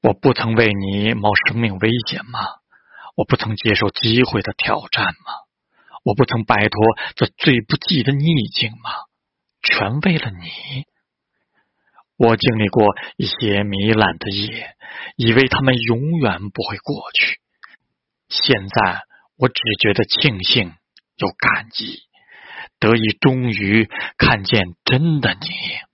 我不曾为你冒生命危险吗？我不曾接受机会的挑战吗？我不曾摆脱这最不济的逆境吗？全为了你。我经历过一些糜烂的夜，以为他们永远不会过去。现在我只觉得庆幸又感激，得以终于看见真的你。